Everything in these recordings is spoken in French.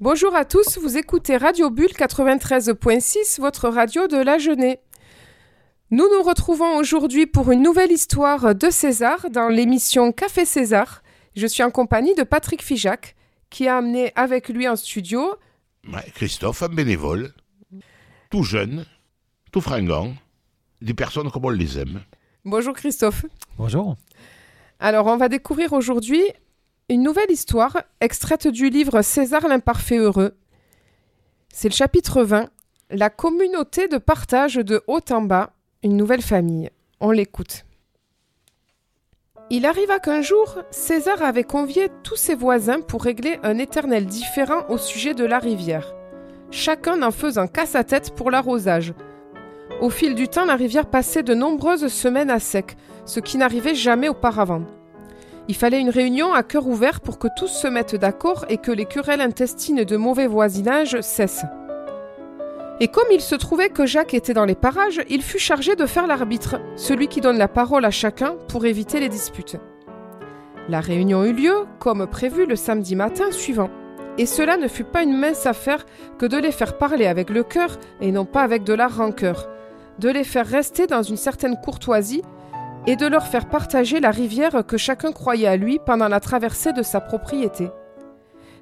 Bonjour à tous, vous écoutez Radio Bulle 93.6, votre radio de la Genée. Nous nous retrouvons aujourd'hui pour une nouvelle histoire de César dans l'émission Café César. Je suis en compagnie de Patrick Fijac, qui a amené avec lui en studio Christophe, un bénévole, tout jeune, tout fringant, des personnes comme on les aime. Bonjour Christophe. Bonjour. Alors on va découvrir aujourd'hui une nouvelle histoire extraite du livre César l'imparfait heureux. C'est le chapitre 20, La communauté de partage de haut en bas, une nouvelle famille. On l'écoute. Il arriva qu'un jour, César avait convié tous ses voisins pour régler un éternel différend au sujet de la rivière, chacun en faisant casse à tête pour l'arrosage. Au fil du temps, la rivière passait de nombreuses semaines à sec, ce qui n'arrivait jamais auparavant. Il fallait une réunion à cœur ouvert pour que tous se mettent d'accord et que les querelles intestines de mauvais voisinage cessent. Et comme il se trouvait que Jacques était dans les parages, il fut chargé de faire l'arbitre, celui qui donne la parole à chacun pour éviter les disputes. La réunion eut lieu, comme prévu, le samedi matin suivant. Et cela ne fut pas une mince affaire que de les faire parler avec le cœur et non pas avec de la rancœur, de les faire rester dans une certaine courtoisie et de leur faire partager la rivière que chacun croyait à lui pendant la traversée de sa propriété.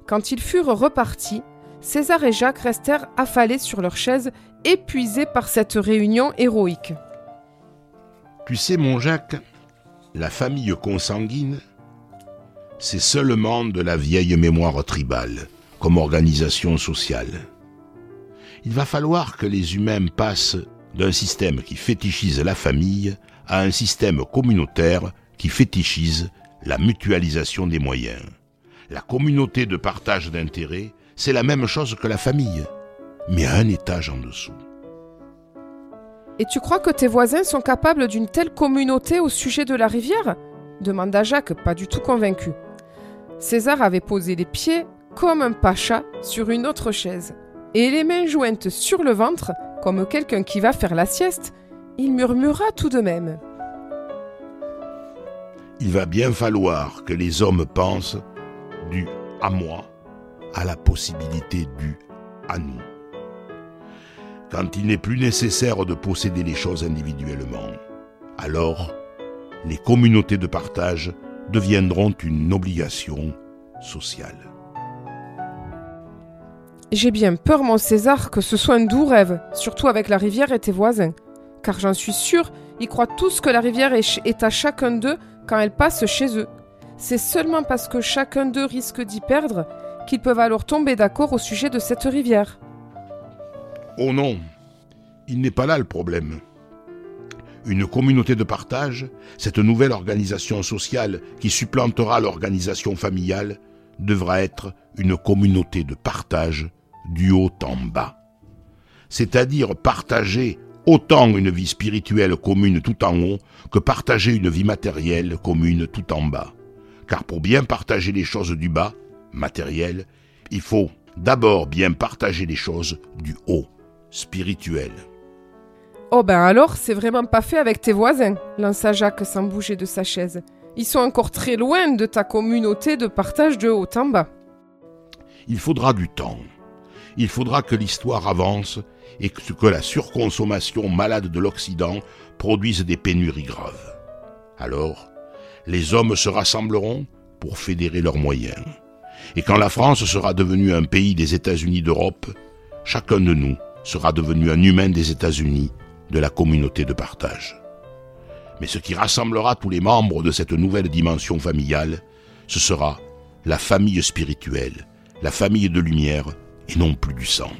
Quand ils furent repartis, César et Jacques restèrent affalés sur leurs chaises, épuisés par cette réunion héroïque. Tu sais, mon Jacques, la famille consanguine, c'est seulement de la vieille mémoire tribale, comme organisation sociale. Il va falloir que les humains passent d'un système qui fétichise la famille à un système communautaire qui fétichise la mutualisation des moyens. La communauté de partage d'intérêts c'est la même chose que la famille, mais à un étage en dessous. Et tu crois que tes voisins sont capables d'une telle communauté au sujet de la rivière? demanda Jacques, pas du tout convaincu. César avait posé les pieds comme un pacha sur une autre chaise, et les mains jointes sur le ventre, comme quelqu'un qui va faire la sieste, il murmura tout de même. Il va bien falloir que les hommes pensent du à moi à la possibilité du à nous. Quand il n'est plus nécessaire de posséder les choses individuellement, alors les communautés de partage deviendront une obligation sociale. J'ai bien peur, mon César, que ce soit un doux rêve, surtout avec la rivière et tes voisins. Car j'en suis sûr, ils croient tous que la rivière est à chacun d'eux quand elle passe chez eux. C'est seulement parce que chacun d'eux risque d'y perdre qu'ils peuvent alors tomber d'accord au sujet de cette rivière. Oh non, il n'est pas là le problème. Une communauté de partage, cette nouvelle organisation sociale qui supplantera l'organisation familiale, devra être une communauté de partage du haut en bas. C'est-à-dire partager autant une vie spirituelle commune tout en haut que partager une vie matérielle commune tout en bas. Car pour bien partager les choses du bas, matériel, il faut d'abord bien partager les choses du haut, spirituel. Oh ben alors, c'est vraiment pas fait avec tes voisins, lança Jacques sans bouger de sa chaise. Ils sont encore très loin de ta communauté de partage de haut en bas. Il faudra du temps. Il faudra que l'histoire avance et que la surconsommation malade de l'Occident produise des pénuries graves. Alors, les hommes se rassembleront pour fédérer leurs moyens. Et quand la France sera devenue un pays des États-Unis d'Europe, chacun de nous sera devenu un humain des États-Unis, de la communauté de partage. Mais ce qui rassemblera tous les membres de cette nouvelle dimension familiale, ce sera la famille spirituelle, la famille de lumière et non plus du sang.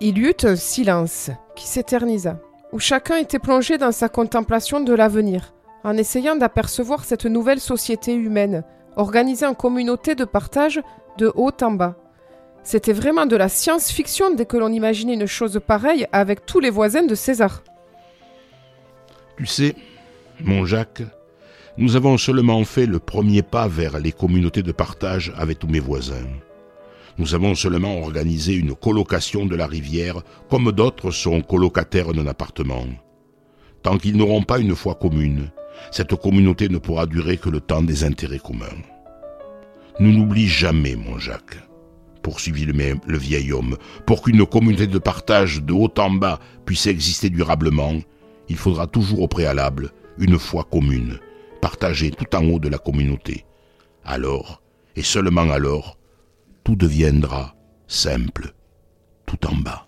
Il y eut un silence qui s'éternisa, où chacun était plongé dans sa contemplation de l'avenir, en essayant d'apercevoir cette nouvelle société humaine, organisé en communauté de partage de haut en bas. C'était vraiment de la science-fiction dès que l'on imaginait une chose pareille avec tous les voisins de César. Tu sais, mon Jacques, nous avons seulement fait le premier pas vers les communautés de partage avec tous mes voisins. Nous avons seulement organisé une colocation de la rivière comme d'autres sont colocataires d'un appartement. Tant qu'ils n'auront pas une foi commune, cette communauté ne pourra durer que le temps des intérêts communs. Nous n'oublie jamais, mon Jacques. poursuivit le, le vieil homme. Pour qu'une communauté de partage de haut en bas puisse exister durablement, il faudra toujours au préalable une foi commune, partagée tout en haut de la communauté. Alors, et seulement alors, tout deviendra simple, tout en bas.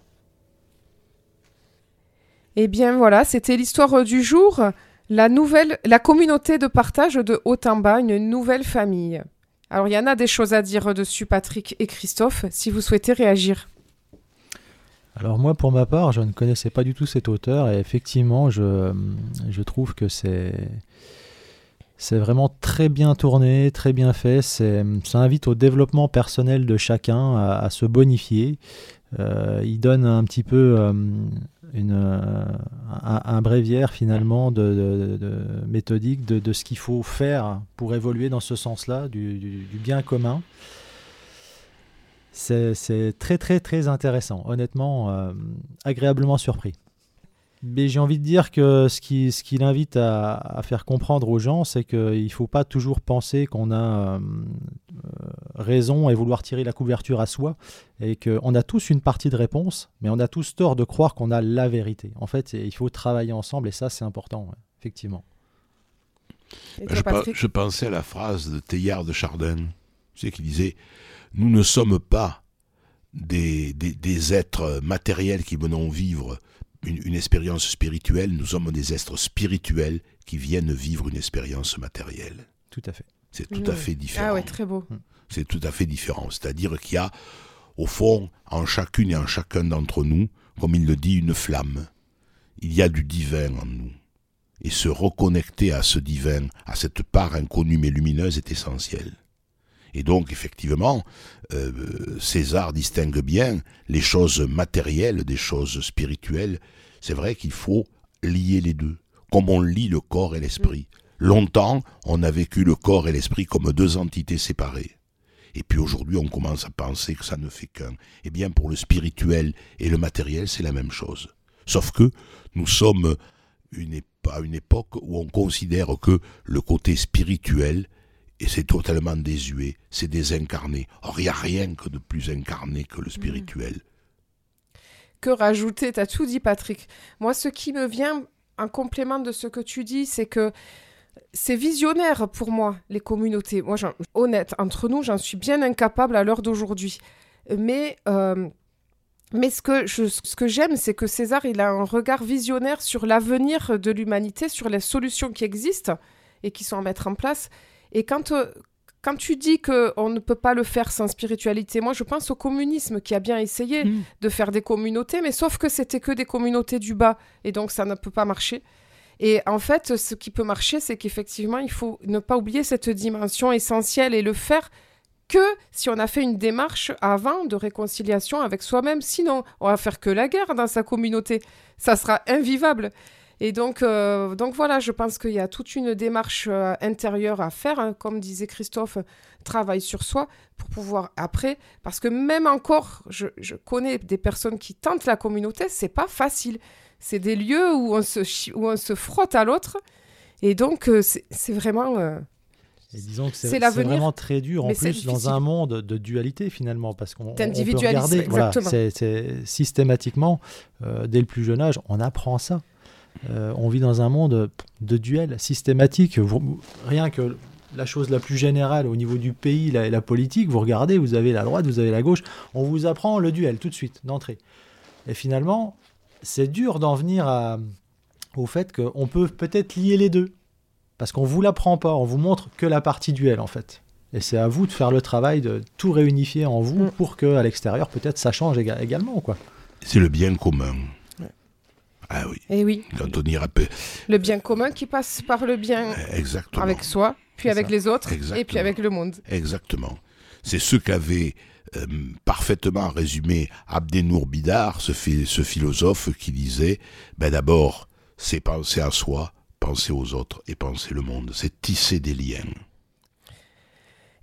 Eh bien voilà, c'était l'histoire du jour. La nouvelle, la communauté de partage de haut en bas, une nouvelle famille. Alors il y en a des choses à dire dessus, Patrick et Christophe, si vous souhaitez réagir. Alors moi, pour ma part, je ne connaissais pas du tout cet auteur et effectivement, je, je trouve que c'est c'est vraiment très bien tourné, très bien fait. Ça invite au développement personnel de chacun à, se bonifier. Euh, il donne un petit peu euh, euh, un, bréviaire finalement de, méthodique de, ce qu'il faut faire pour évoluer dans ce sens-là, du, bien commun. C'est très très très intéressant, honnêtement, agréablement surpris. Mais j'ai envie de dire que ce qui, ce qui l'invite à, faire comprendre aux gens, c'est qu'il ne faut pas toujours penser qu'on a euh, raison et vouloir tirer la couverture à soi, et qu'on a tous une partie de réponse, mais on a tous tort de croire qu'on a la vérité. En fait, il faut travailler ensemble, et ça, c'est important, effectivement. je, pensais à la phrase de Teilhard de Chardin, tu sais, qui disait Nous ne sommes pas des, des, des êtres matériels qui venons vivre une, expérience spirituelle, nous sommes des êtres spirituels qui viennent vivre une expérience matérielle. Tout à fait. C'est tout à fait différent. Ah ouais, très beau. Hmm. C'est tout à fait différent. C'est-à-dire qu'il y a, au fond, en chacune et en chacun d'entre nous, comme il le dit, une flamme. Il y a du divin en nous. Et se reconnecter à ce divin, à cette part inconnue mais lumineuse, est essentiel. Et donc, effectivement, euh, César distingue bien les choses matérielles des choses spirituelles. C'est vrai qu'il faut lier les deux, comme on lie le corps et l'esprit. Longtemps, on a vécu le corps et l'esprit comme deux entités séparées. Et puis aujourd'hui, on commence à penser que ça ne fait qu'un. Eh bien, pour le spirituel et le matériel, c'est la même chose. Sauf que nous sommes une, à une époque où on considère que le côté spirituel et c'est totalement désuet, c'est désincarné. Or, il n'y a rien que de plus incarné que le spirituel. Que rajouter? T'as tout dit, Patrick. Moi, ce qui me vient en complément de ce que tu dis, c'est que c'est visionnaire pour moi, les communautés. Moi, honnête, entre nous, j'en suis bien incapable à l'heure d'aujourd'hui. Mais, euh, mais ce que, ce que j'aime, c'est que César, il a un regard visionnaire sur l'avenir de l'humanité, sur les solutions qui existent et qui sont à mettre en place. Et quand, euh, quand tu dis qu'on ne peut pas le faire sans spiritualité, moi je pense au communisme qui a bien essayé mm. de faire des communautés, mais sauf que c'était que des communautés du bas, et donc ça ne peut pas marcher. Et en fait, ce qui peut marcher, c'est qu'effectivement, il faut ne pas oublier cette dimension essentielle et le faire que si on a fait une démarche avant de réconciliation avec soi-même. Sinon, on va faire que la guerre dans sa communauté. Ça sera invivable. Et donc, euh, donc voilà, je pense qu'il y a toute une démarche euh, intérieure à faire, hein. comme disait Christophe, travail sur soi pour pouvoir après, parce que même encore, je, je connais des personnes qui tentent la communauté, c'est pas facile. C'est des lieux où on se, où on se frotte à l'autre, et donc euh, c'est vraiment. Et disons que c'est vraiment très dur en plus dans un monde de dualité finalement parce qu'on peut regarder voilà, c'est systématiquement dès le plus jeune âge on apprend ça euh, on vit dans un monde de duel systématique. rien que la chose la plus générale au niveau du pays la, la politique, vous regardez, vous avez la droite, vous avez la gauche, on vous apprend le duel tout de suite, d'entrée. Et finalement, c'est dur d'en venir au fait qu'on peut peut-être lier les deux. Parce qu'on ne vous l'apprend pas, on vous montre que la partie duel en fait. Et c'est à vous de faire le travail de tout réunifier en vous mm. pour que à l'extérieur peut-être ça change également quoi. C'est le bien commun. Ah oui. Et eh oui. Quand on Le bien commun qui passe par le bien Exactement. avec soi, puis avec les autres, et puis avec le monde. Exactement. C'est ce qu'avait euh, parfaitement résumé Abdenour Bidar, ce, ce philosophe qui disait ben d'abord, c'est penser à soi, penser aux autres et penser le monde. C'est tisser des liens.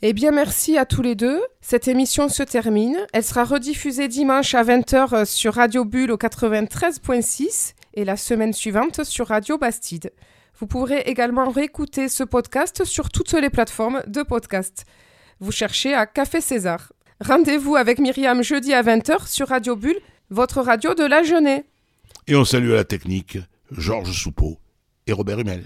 Eh bien, merci à tous les deux. Cette émission se termine. Elle sera rediffusée dimanche à 20h euh, sur Radio Bulle au 93.6 et la semaine suivante sur Radio Bastide. Vous pourrez également réécouter ce podcast sur toutes les plateformes de podcast. Vous cherchez à Café César. Rendez-vous avec Myriam jeudi à 20h sur Radio Bulle, votre radio de la jeunesse. Et on salue à la technique Georges Soupeau et Robert Hummel.